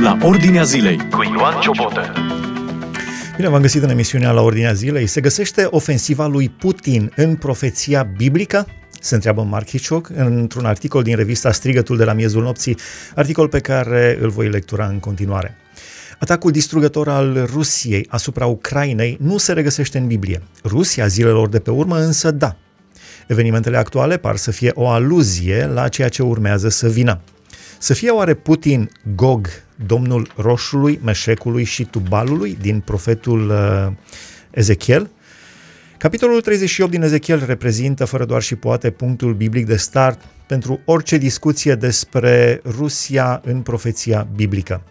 la Ordinea Zilei cu Ioan Ciobotă. Bine v-am găsit în emisiunea la Ordinea Zilei. Se găsește ofensiva lui Putin în profeția biblică? Se întreabă Mark Hitchcock într-un articol din revista Strigătul de la miezul nopții, articol pe care îl voi lectura în continuare. Atacul distrugător al Rusiei asupra Ucrainei nu se regăsește în Biblie. Rusia zilelor de pe urmă însă da. Evenimentele actuale par să fie o aluzie la ceea ce urmează să vină. Să fie oare Putin Gog, domnul roșului, meșecului și tubalului din profetul uh, Ezechiel? Capitolul 38 din Ezechiel reprezintă, fără doar și poate, punctul biblic de start pentru orice discuție despre Rusia în profeția biblică.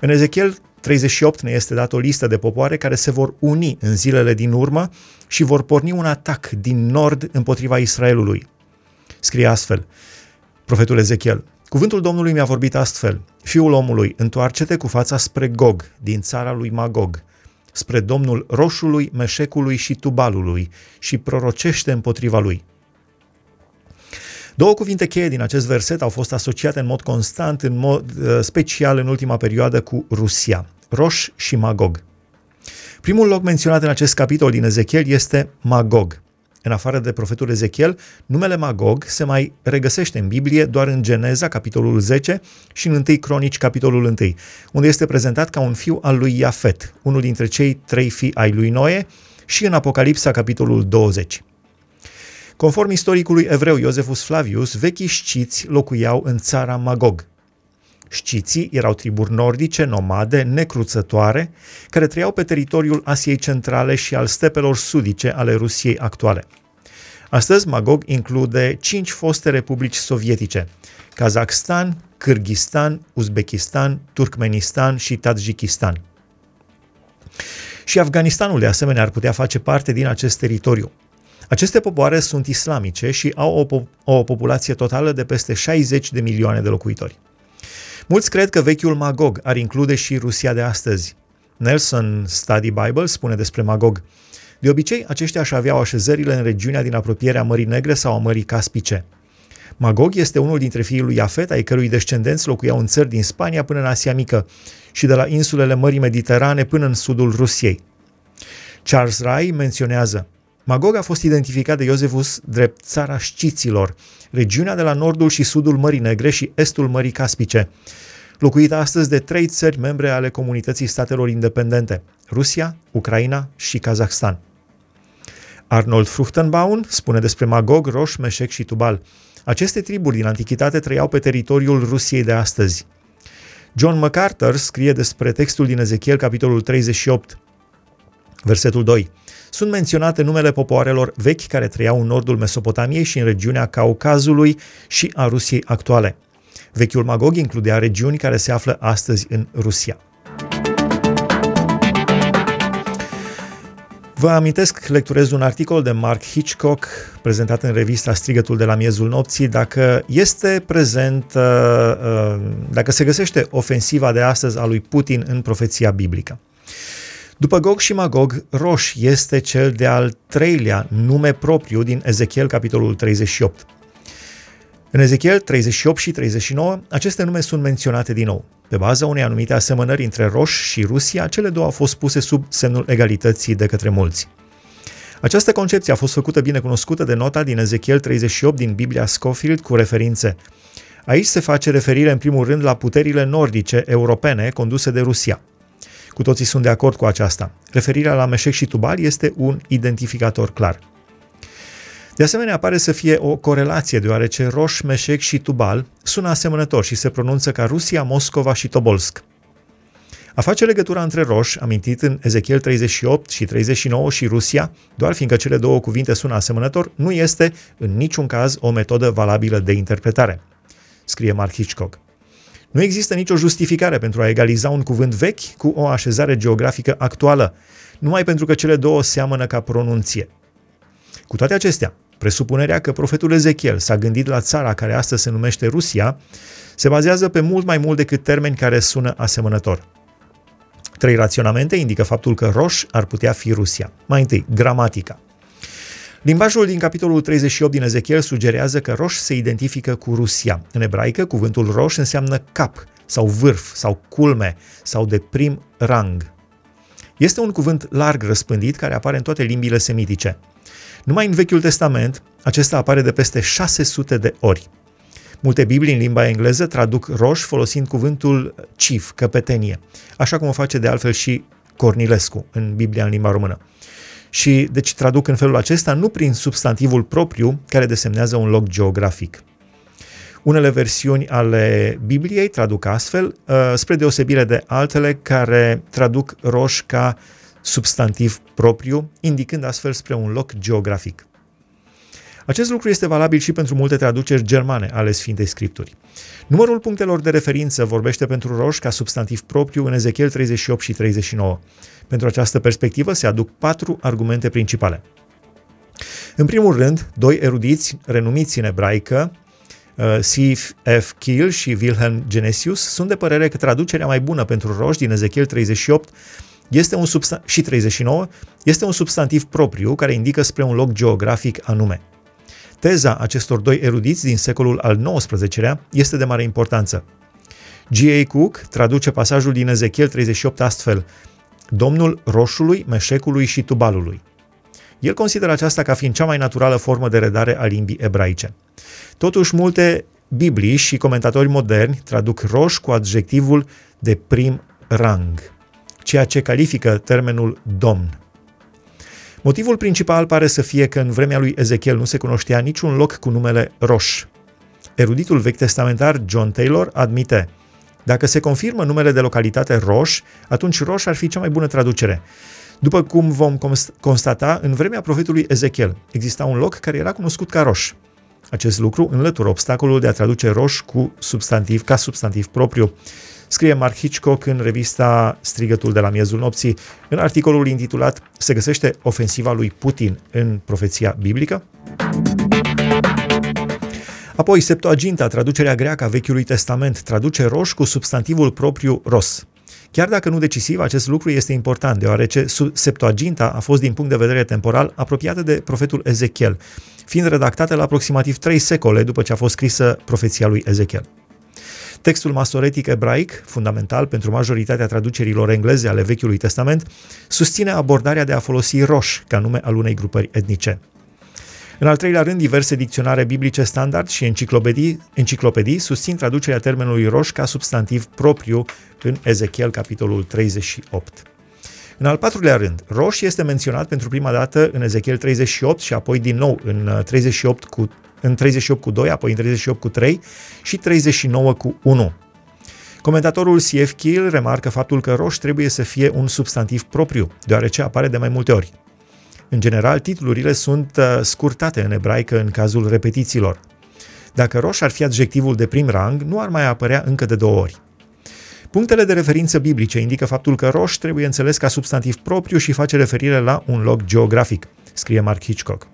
În Ezechiel 38 ne este dat o listă de popoare care se vor uni în zilele din urmă și vor porni un atac din nord împotriva Israelului. Scrie astfel, profetul Ezechiel, Cuvântul Domnului mi-a vorbit astfel, Fiul omului, întoarce-te cu fața spre Gog, din țara lui Magog, spre Domnul Roșului, Meșecului și Tubalului și prorocește împotriva lui. Două cuvinte cheie din acest verset au fost asociate în mod constant, în mod uh, special în ultima perioadă cu Rusia, Roș și Magog. Primul loc menționat în acest capitol din Ezechiel este Magog. În afară de profetul Ezechiel, numele Magog se mai regăsește în Biblie doar în Geneza, capitolul 10, și în 1 Cronici, capitolul 1, unde este prezentat ca un fiu al lui Iafet, unul dintre cei trei fii ai lui Noe, și în Apocalipsa, capitolul 20. Conform istoricului evreu Iosefus Flavius, vechii sciți locuiau în țara Magog. Șciții erau triburi nordice, nomade, necruțătoare, care trăiau pe teritoriul Asiei Centrale și al stepelor sudice ale Rusiei actuale. Astăzi, Magog include cinci foste republici sovietice, Kazakhstan, Kyrgyzstan, Uzbekistan, Turkmenistan și Tajikistan. Și Afganistanul, de asemenea, ar putea face parte din acest teritoriu. Aceste popoare sunt islamice și au o, po- o populație totală de peste 60 de milioane de locuitori. Mulți cred că vechiul Magog ar include și Rusia de astăzi. Nelson Study Bible spune despre Magog. De obicei, aceștia își aveau așezările în regiunea din apropierea Mării Negre sau a Mării Caspice. Magog este unul dintre fiii lui Iafet, ai cărui descendenți locuiau în țări din Spania până în Asia Mică și de la insulele Mării Mediterane până în sudul Rusiei. Charles Rai menționează Magog a fost identificat de Iosefus drept țara șciților, regiunea de la nordul și sudul Mării Negre și estul Mării Caspice, locuită astăzi de trei țări membre ale comunității statelor independente, Rusia, Ucraina și Kazahstan. Arnold Fruchtenbaum spune despre Magog, Roș, Meșec și Tubal. Aceste triburi din antichitate trăiau pe teritoriul Rusiei de astăzi. John MacArthur scrie despre textul din Ezechiel, capitolul 38, versetul 2. Sunt menționate numele popoarelor vechi care trăiau în nordul Mesopotamiei și în regiunea Caucazului și a Rusiei actuale. Vechiul Magog includea regiuni care se află astăzi în Rusia. Vă amintesc, lecturez un articol de Mark Hitchcock, prezentat în revista Strigătul de la miezul nopții, dacă este prezent, uh, uh, dacă se găsește ofensiva de astăzi a lui Putin în profeția biblică. După Gog și Magog, Roș este cel de-al treilea nume propriu din Ezechiel, capitolul 38. În Ezechiel 38 și 39, aceste nume sunt menționate din nou. Pe baza unei anumite asemănări între Roș și Rusia, cele două au fost puse sub semnul egalității de către mulți. Această concepție a fost făcută bine cunoscută de nota din Ezechiel 38 din Biblia Scofield cu referințe. Aici se face referire în primul rând la puterile nordice europene conduse de Rusia. Cu toții sunt de acord cu aceasta. Referirea la Meșec și Tubal este un identificator clar. De asemenea, pare să fie o corelație, deoarece Roș, Meșec și Tubal sună asemănător și se pronunță ca Rusia, Moscova și Tobolsk. A face legătura între Roș, amintit în Ezechiel 38 și 39 și Rusia, doar fiindcă cele două cuvinte sună asemănător, nu este în niciun caz o metodă valabilă de interpretare, scrie Mark Hitchcock. Nu există nicio justificare pentru a egaliza un cuvânt vechi cu o așezare geografică actuală, numai pentru că cele două seamănă ca pronunție. Cu toate acestea, presupunerea că profetul Ezechiel s-a gândit la țara care astăzi se numește Rusia se bazează pe mult mai mult decât termeni care sună asemănător. Trei raționamente indică faptul că roș ar putea fi Rusia. Mai întâi, gramatica. Limbajul din capitolul 38 din Ezechiel sugerează că roș se identifică cu Rusia. În ebraică, cuvântul roș înseamnă cap sau vârf sau culme sau de prim rang. Este un cuvânt larg răspândit care apare în toate limbile semitice. Numai în Vechiul Testament, acesta apare de peste 600 de ori. Multe Biblii în limba engleză traduc roș folosind cuvântul chief, căpetenie, așa cum o face de altfel și Cornilescu în Biblia în limba română. Și deci traduc în felul acesta nu prin substantivul propriu care desemnează un loc geografic. Unele versiuni ale Bibliei traduc astfel, uh, spre deosebire de altele care traduc roș ca substantiv propriu, indicând astfel spre un loc geografic. Acest lucru este valabil și pentru multe traduceri germane ale Sfintei Scripturi. Numărul punctelor de referință vorbește pentru roș ca substantiv propriu în Ezechiel 38 și 39. Pentru această perspectivă se aduc patru argumente principale. În primul rând, doi erudiți renumiți în ebraică, uh, C.F. Kiel și Wilhelm Genesius, sunt de părere că traducerea mai bună pentru roș din Ezechiel 38 este un substan- și 39 este un substantiv propriu care indică spre un loc geografic anume. Teza acestor doi erudiți din secolul al XIX-lea este de mare importanță. G.A. Cook traduce pasajul din Ezechiel 38 astfel, Domnul roșului, meșecului și tubalului. El consideră aceasta ca fiind cea mai naturală formă de redare a limbii ebraice. Totuși, multe Biblii și comentatori moderni traduc roș cu adjectivul de prim rang, ceea ce califică termenul domn. Motivul principal pare să fie că în vremea lui Ezechiel nu se cunoștea niciun loc cu numele Roș. Eruditul vechi testamentar John Taylor admite dacă se confirmă numele de localitate Roș, atunci Roș ar fi cea mai bună traducere. După cum vom constata, în vremea profetului Ezechiel exista un loc care era cunoscut ca Roș. Acest lucru înlătură obstacolul de a traduce roș cu substantiv ca substantiv propriu scrie Mark Hitchcock în revista Strigătul de la miezul nopții. În articolul intitulat Se găsește ofensiva lui Putin în profeția biblică? Apoi, Septuaginta, traducerea greacă a Vechiului Testament, traduce roș cu substantivul propriu ros. Chiar dacă nu decisiv, acest lucru este important, deoarece Septuaginta a fost din punct de vedere temporal apropiată de profetul Ezechiel, fiind redactată la aproximativ trei secole după ce a fost scrisă profeția lui Ezechiel. Textul masoretic ebraic, fundamental pentru majoritatea traducerilor engleze ale Vechiului Testament, susține abordarea de a folosi roș ca nume al unei grupări etnice. În al treilea rând, diverse dicționare biblice standard și enciclopedii, enciclopedii susțin traducerea termenului roș ca substantiv propriu în Ezechiel, capitolul 38. În al patrulea rând, roș este menționat pentru prima dată în Ezechiel 38 și apoi din nou în 38 cu în 38 cu 2, apoi în 38 cu 3 și 39 cu 1. Comentatorul C.F. Kiel remarcă faptul că roș trebuie să fie un substantiv propriu, deoarece apare de mai multe ori. În general, titlurile sunt uh, scurtate în ebraică în cazul repetițiilor. Dacă roș ar fi adjectivul de prim rang, nu ar mai apărea încă de două ori. Punctele de referință biblice indică faptul că roș trebuie înțeles ca substantiv propriu și face referire la un loc geografic, scrie Mark Hitchcock.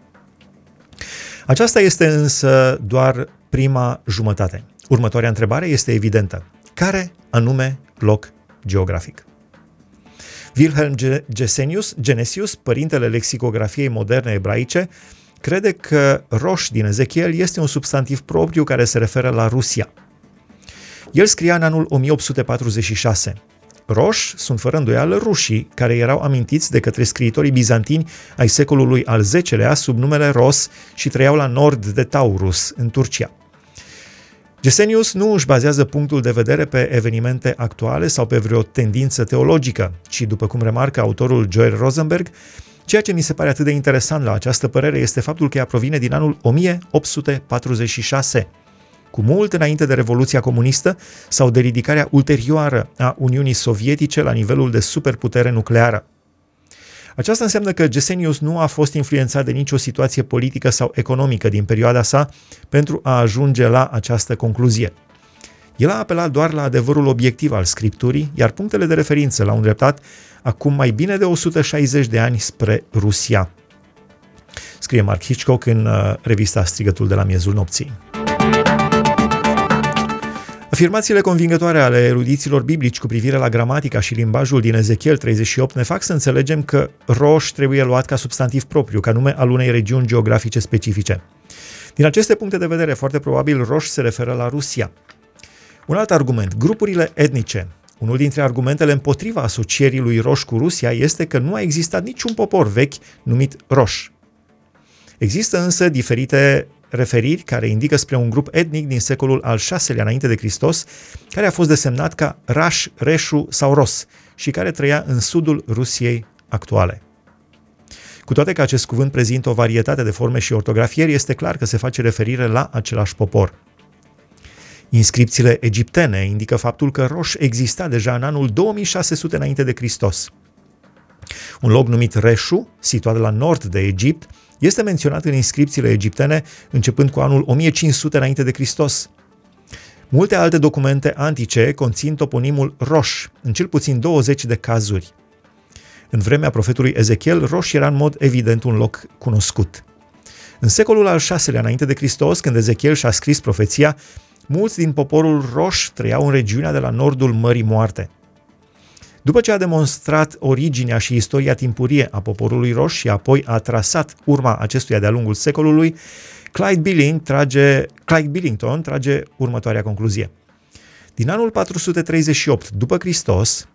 Aceasta este însă doar prima jumătate. Următoarea întrebare este evidentă. Care anume loc geografic? Wilhelm Gesenius, Genesius, părintele lexicografiei moderne ebraice, crede că roș din Ezechiel este un substantiv propriu care se referă la Rusia. El scria în anul 1846. Roș sunt fără îndoială rușii, care erau amintiți de către scriitorii bizantini ai secolului al X-lea sub numele Ros și trăiau la nord de Taurus, în Turcia. Gesenius nu își bazează punctul de vedere pe evenimente actuale sau pe vreo tendință teologică, ci, după cum remarcă autorul Joel Rosenberg, ceea ce mi se pare atât de interesant la această părere este faptul că ea provine din anul 1846, cu mult înainte de Revoluția Comunistă sau de ridicarea ulterioară a Uniunii Sovietice la nivelul de superputere nucleară. Aceasta înseamnă că Gesenius nu a fost influențat de nicio situație politică sau economică din perioada sa pentru a ajunge la această concluzie. El a apelat doar la adevărul obiectiv al Scripturii, iar punctele de referință l-au îndreptat acum mai bine de 160 de ani spre Rusia. Scrie Mark Hitchcock în uh, revista Strigătul de la miezul nopții. Afirmațiile convingătoare ale erudiților biblici cu privire la gramatica și limbajul din Ezechiel 38 ne fac să înțelegem că roș trebuie luat ca substantiv propriu, ca nume al unei regiuni geografice specifice. Din aceste puncte de vedere, foarte probabil roș se referă la Rusia. Un alt argument, grupurile etnice. Unul dintre argumentele împotriva asocierii lui Roș cu Rusia este că nu a existat niciun popor vechi numit Roș. Există însă diferite referiri care indică spre un grup etnic din secolul al VI-lea înainte de Hristos, care a fost desemnat ca Raș, Reșu sau Ros și care trăia în sudul Rusiei actuale. Cu toate că acest cuvânt prezintă o varietate de forme și ortografieri, este clar că se face referire la același popor. Inscripțiile egiptene indică faptul că Roș exista deja în anul 2600 înainte de Hristos. Un loc numit Reșu, situat la nord de Egipt, este menționat în inscripțiile egiptene începând cu anul 1500 înainte de Hristos. Multe alte documente antice conțin toponimul Roș, în cel puțin 20 de cazuri. În vremea profetului Ezechiel, Roș era în mod evident un loc cunoscut. În secolul al VI-lea înainte de Hristos, când Ezechiel și-a scris profeția, mulți din poporul Roș trăiau în regiunea de la nordul Mării Moarte. După ce a demonstrat originea și istoria timpurie a poporului roș și apoi a trasat urma acestuia de-a lungul secolului, Clyde, Billing trage, Clyde Billington trage următoarea concluzie. Din anul 438 după Hristos,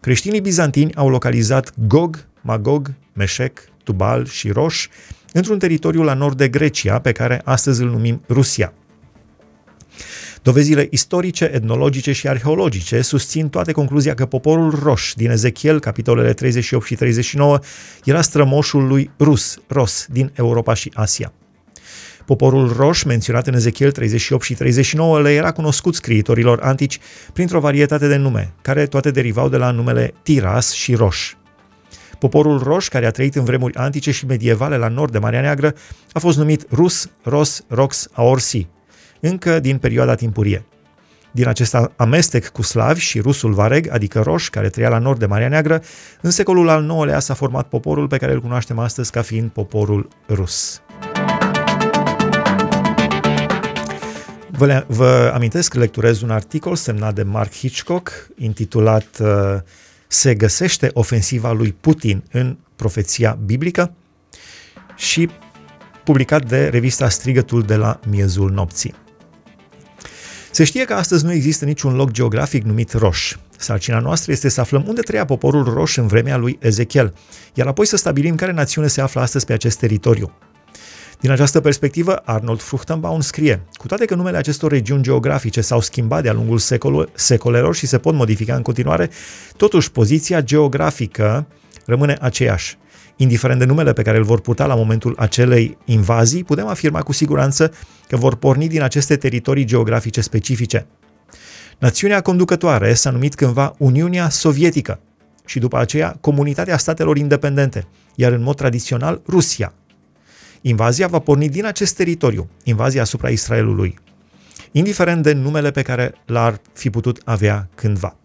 creștinii bizantini au localizat Gog, Magog, Meșec, Tubal și Roș într-un teritoriu la nord de Grecia, pe care astăzi îl numim Rusia. Dovezile istorice, etnologice și arheologice susțin toate concluzia că poporul roș din Ezechiel, capitolele 38 și 39, era strămoșul lui Rus, Ros, din Europa și Asia. Poporul roș, menționat în Ezechiel 38 și 39, le era cunoscut scriitorilor antici printr-o varietate de nume, care toate derivau de la numele Tiras și Roș. Poporul roș, care a trăit în vremuri antice și medievale la nord de Marea Neagră, a fost numit Rus, Ros, Rox, Aorsi, încă din perioada timpurie. Din acest amestec cu slavi și rusul vareg, adică roș, care trăia la nord de Marea Neagră, în secolul al IX-lea s-a format poporul pe care îl cunoaștem astăzi ca fiind poporul rus. Vă, vă amintesc că lecturez un articol semnat de Mark Hitchcock, intitulat uh, Se găsește ofensiva lui Putin în profeția biblică și publicat de revista Strigătul de la miezul nopții. Se știe că astăzi nu există niciun loc geografic numit Roș. Sarcina noastră este să aflăm unde trăia poporul Roș în vremea lui Ezechiel, iar apoi să stabilim care națiune se află astăzi pe acest teritoriu. Din această perspectivă, Arnold Fruchtenbaum scrie, cu toate că numele acestor regiuni geografice s-au schimbat de-a lungul secolelor și se pot modifica în continuare, totuși poziția geografică rămâne aceeași. Indiferent de numele pe care îl vor purta la momentul acelei invazii, putem afirma cu siguranță că vor porni din aceste teritorii geografice specifice. Națiunea conducătoare s-a numit cândva Uniunea Sovietică și după aceea Comunitatea Statelor Independente, iar în mod tradițional Rusia. Invazia va porni din acest teritoriu, invazia asupra Israelului, indiferent de numele pe care l-ar fi putut avea cândva.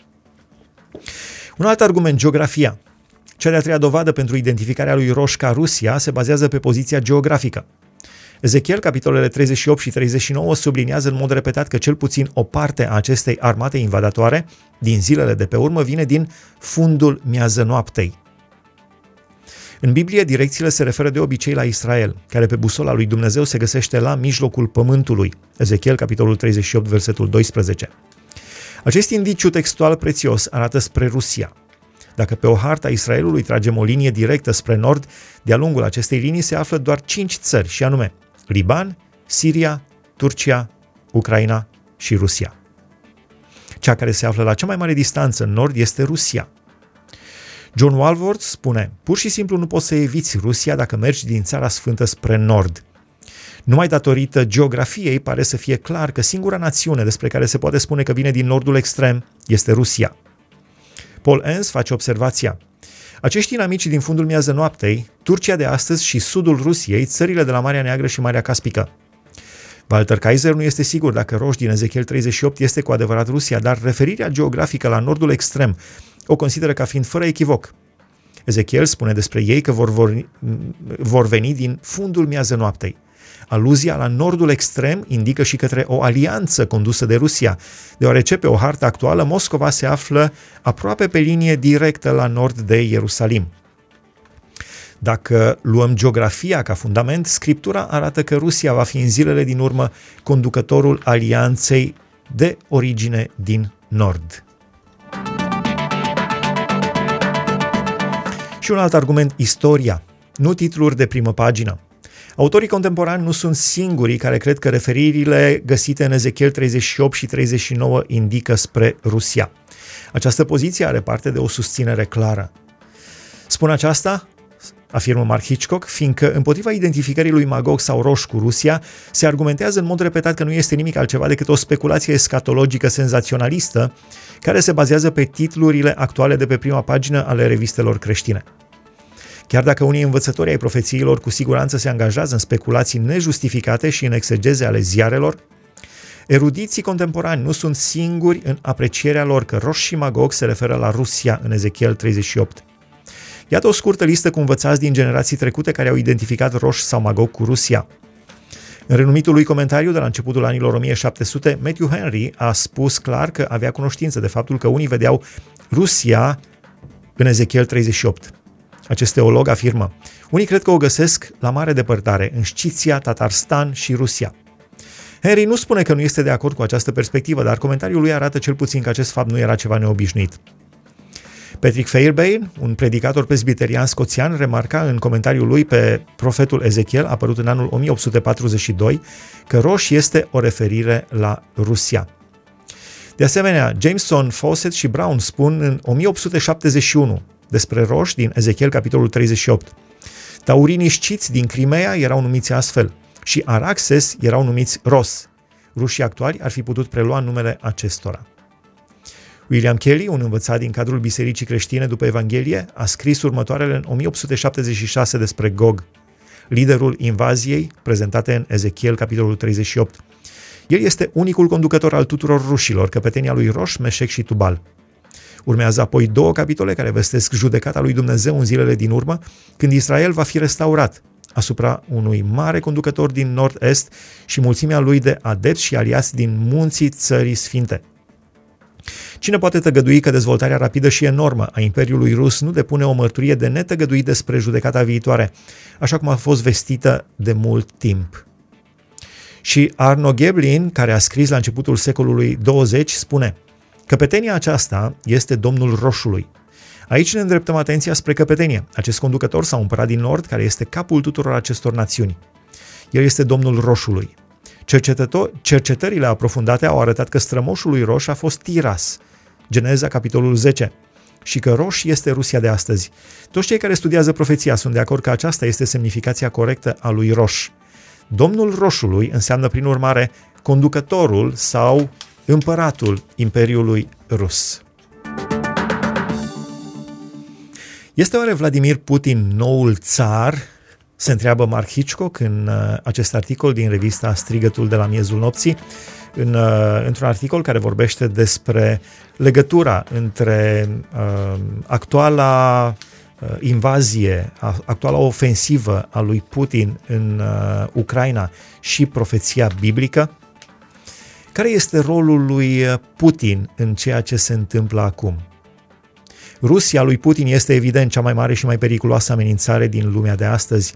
Un alt argument, geografia. Cea de-a treia dovadă pentru identificarea lui Roș ca Rusia se bazează pe poziția geografică. Ezechiel, capitolele 38 și 39, subliniază în mod repetat că cel puțin o parte a acestei armate invadatoare, din zilele de pe urmă, vine din fundul miază noaptei. În Biblie, direcțiile se referă de obicei la Israel, care pe busola lui Dumnezeu se găsește la mijlocul pământului. Ezechiel, capitolul 38, versetul 12. Acest indiciu textual prețios arată spre Rusia, dacă pe o harta Israelului tragem o linie directă spre nord, de-a lungul acestei linii se află doar cinci țări, și anume Liban, Siria, Turcia, Ucraina și Rusia. Cea care se află la cea mai mare distanță în nord este Rusia. John Walworth spune, pur și simplu nu poți să eviți Rusia dacă mergi din Țara Sfântă spre nord. Numai datorită geografiei pare să fie clar că singura națiune despre care se poate spune că vine din nordul extrem este Rusia – Paul Enns face observația. Acești inamici din fundul miază noaptei, Turcia de astăzi și sudul Rusiei, țările de la Marea Neagră și Marea Caspică. Walter Kaiser nu este sigur dacă roș din Ezechiel 38 este cu adevărat Rusia, dar referirea geografică la nordul extrem o consideră ca fiind fără echivoc. Ezechiel spune despre ei că vor, vor, vor veni din fundul miază noaptei. Aluzia la nordul extrem indică și către o alianță condusă de Rusia, deoarece pe o hartă actuală Moscova se află aproape pe linie directă la nord de Ierusalim. Dacă luăm geografia ca fundament, scriptura arată că Rusia va fi în zilele din urmă conducătorul alianței de origine din Nord. Și un alt argument, istoria, nu titluri de primă pagină. Autorii contemporani nu sunt singurii care cred că referirile găsite în Ezechiel 38 și 39 indică spre Rusia. Această poziție are parte de o susținere clară. Spun aceasta, afirmă Mark Hitchcock, fiindcă împotriva identificării lui Magog sau Roș cu Rusia, se argumentează în mod repetat că nu este nimic altceva decât o speculație escatologică senzaționalistă care se bazează pe titlurile actuale de pe prima pagină ale revistelor creștine. Chiar dacă unii învățători ai profețiilor cu siguranță se angajează în speculații nejustificate și în exegeze ale ziarelor, erudiții contemporani nu sunt singuri în aprecierea lor că Roș și Magog se referă la Rusia în Ezechiel 38. Iată o scurtă listă cu învățați din generații trecute care au identificat Roș sau Magog cu Rusia. În renumitul lui comentariu de la începutul anilor 1700, Matthew Henry a spus clar că avea cunoștință de faptul că unii vedeau Rusia în Ezechiel 38. Acest teolog afirmă, unii cred că o găsesc la mare depărtare, în Sciția, Tatarstan și Rusia. Henry nu spune că nu este de acord cu această perspectivă, dar comentariul lui arată cel puțin că acest fapt nu era ceva neobișnuit. Patrick Fairbairn, un predicator presbiterian scoțian, remarca în comentariul lui pe profetul Ezechiel, apărut în anul 1842, că roș este o referire la Rusia. De asemenea, Jameson, Fawcett și Brown spun în 1871 despre roș din Ezechiel, capitolul 38. Taurinii sciți din Crimea erau numiți astfel și Araxes erau numiți Ros. Rușii actuali ar fi putut prelua numele acestora. William Kelly, un învățat din cadrul Bisericii Creștine după Evanghelie, a scris următoarele în 1876 despre Gog, liderul invaziei prezentate în Ezechiel, capitolul 38. El este unicul conducător al tuturor rușilor, căpetenia lui Roș, Meșec și Tubal. Urmează apoi două capitole care vestesc judecata lui Dumnezeu în zilele din urmă, când Israel va fi restaurat asupra unui mare conducător din nord-est și mulțimea lui de adepți și aliați din munții țării sfinte. Cine poate tăgădui că dezvoltarea rapidă și enormă a Imperiului Rus nu depune o mărturie de netăgăduit despre judecata viitoare, așa cum a fost vestită de mult timp? Și Arno Geblin, care a scris la începutul secolului 20, spune Căpetenia aceasta este Domnul Roșului. Aici ne îndreptăm atenția spre căpetenie, acest conducător sau împărat din nord care este capul tuturor acestor națiuni. El este Domnul Roșului. Cercetările aprofundate au arătat că strămoșul lui Roș a fost Tiras, Geneza, capitolul 10, și că Roș este Rusia de astăzi. Toți cei care studiază profeția sunt de acord că aceasta este semnificația corectă a lui Roș. Domnul Roșului înseamnă, prin urmare, conducătorul sau împăratul Imperiului Rus. Este oare Vladimir Putin noul țar se întreabă Mark Hitchcock în uh, acest articol din revista Strigătul de la miezul nopții, în, uh, într-un articol care vorbește despre legătura între uh, actuala uh, invazie, actuala ofensivă a lui Putin în uh, Ucraina și profeția biblică. Care este rolul lui Putin în ceea ce se întâmplă acum? Rusia lui Putin este evident cea mai mare și mai periculoasă amenințare din lumea de astăzi,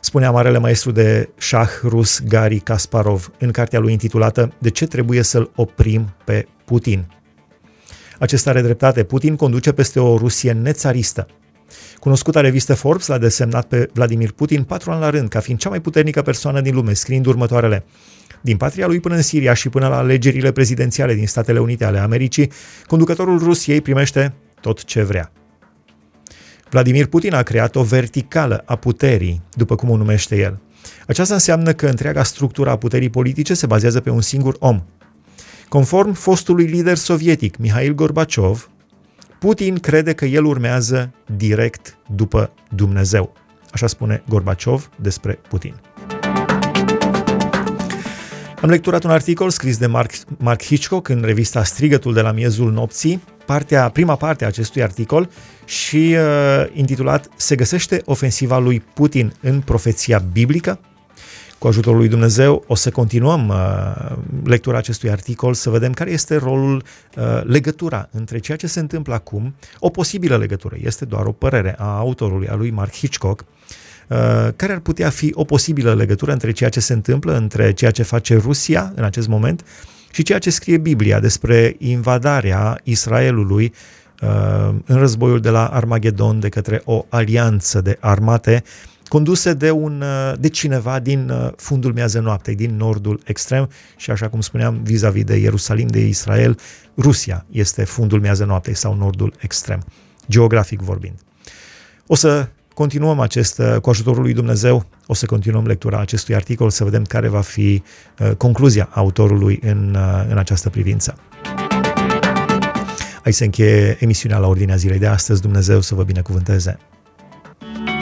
spunea marele maestru de șah rus Gary Kasparov în cartea lui intitulată De ce trebuie să-l oprim pe Putin? Acesta are dreptate. Putin conduce peste o Rusie nețaristă. Cunoscuta revistă Forbes l-a desemnat pe Vladimir Putin patru ani la rând ca fiind cea mai puternică persoană din lume, scriind următoarele. Din patria lui până în Siria și până la alegerile prezidențiale din Statele Unite ale Americii, conducătorul Rusiei primește tot ce vrea. Vladimir Putin a creat o verticală a puterii, după cum o numește el. Aceasta înseamnă că întreaga structură a puterii politice se bazează pe un singur om. Conform fostului lider sovietic Mihail Gorbaciov, Putin crede că el urmează direct după Dumnezeu. Așa spune Gorbaciov despre Putin. Am lecturat un articol scris de Mark, Mark Hitchcock în revista Strigătul de la miezul nopții, partea, prima parte a acestui articol și uh, intitulat Se găsește ofensiva lui Putin în profeția biblică? Cu ajutorul lui Dumnezeu o să continuăm uh, lectura acestui articol, să vedem care este rolul, uh, legătura între ceea ce se întâmplă acum, o posibilă legătură, este doar o părere a autorului, a lui Mark Hitchcock, uh, care ar putea fi o posibilă legătură între ceea ce se întâmplă, între ceea ce face Rusia în acest moment și ceea ce scrie Biblia despre invadarea Israelului uh, în războiul de la Armagedon de către o alianță de armate conduse de, un, uh, de cineva din uh, fundul miază noaptei, din nordul extrem și așa cum spuneam vis-a-vis de Ierusalim, de Israel, Rusia este fundul miază noaptei sau nordul extrem, geografic vorbind. O să continuăm acest, uh, cu ajutorul lui Dumnezeu, o să continuăm lectura acestui articol, să vedem care va fi concluzia autorului în, în această privință. Aici se încheie emisiunea la ordinea zilei de astăzi. Dumnezeu să vă binecuvânteze!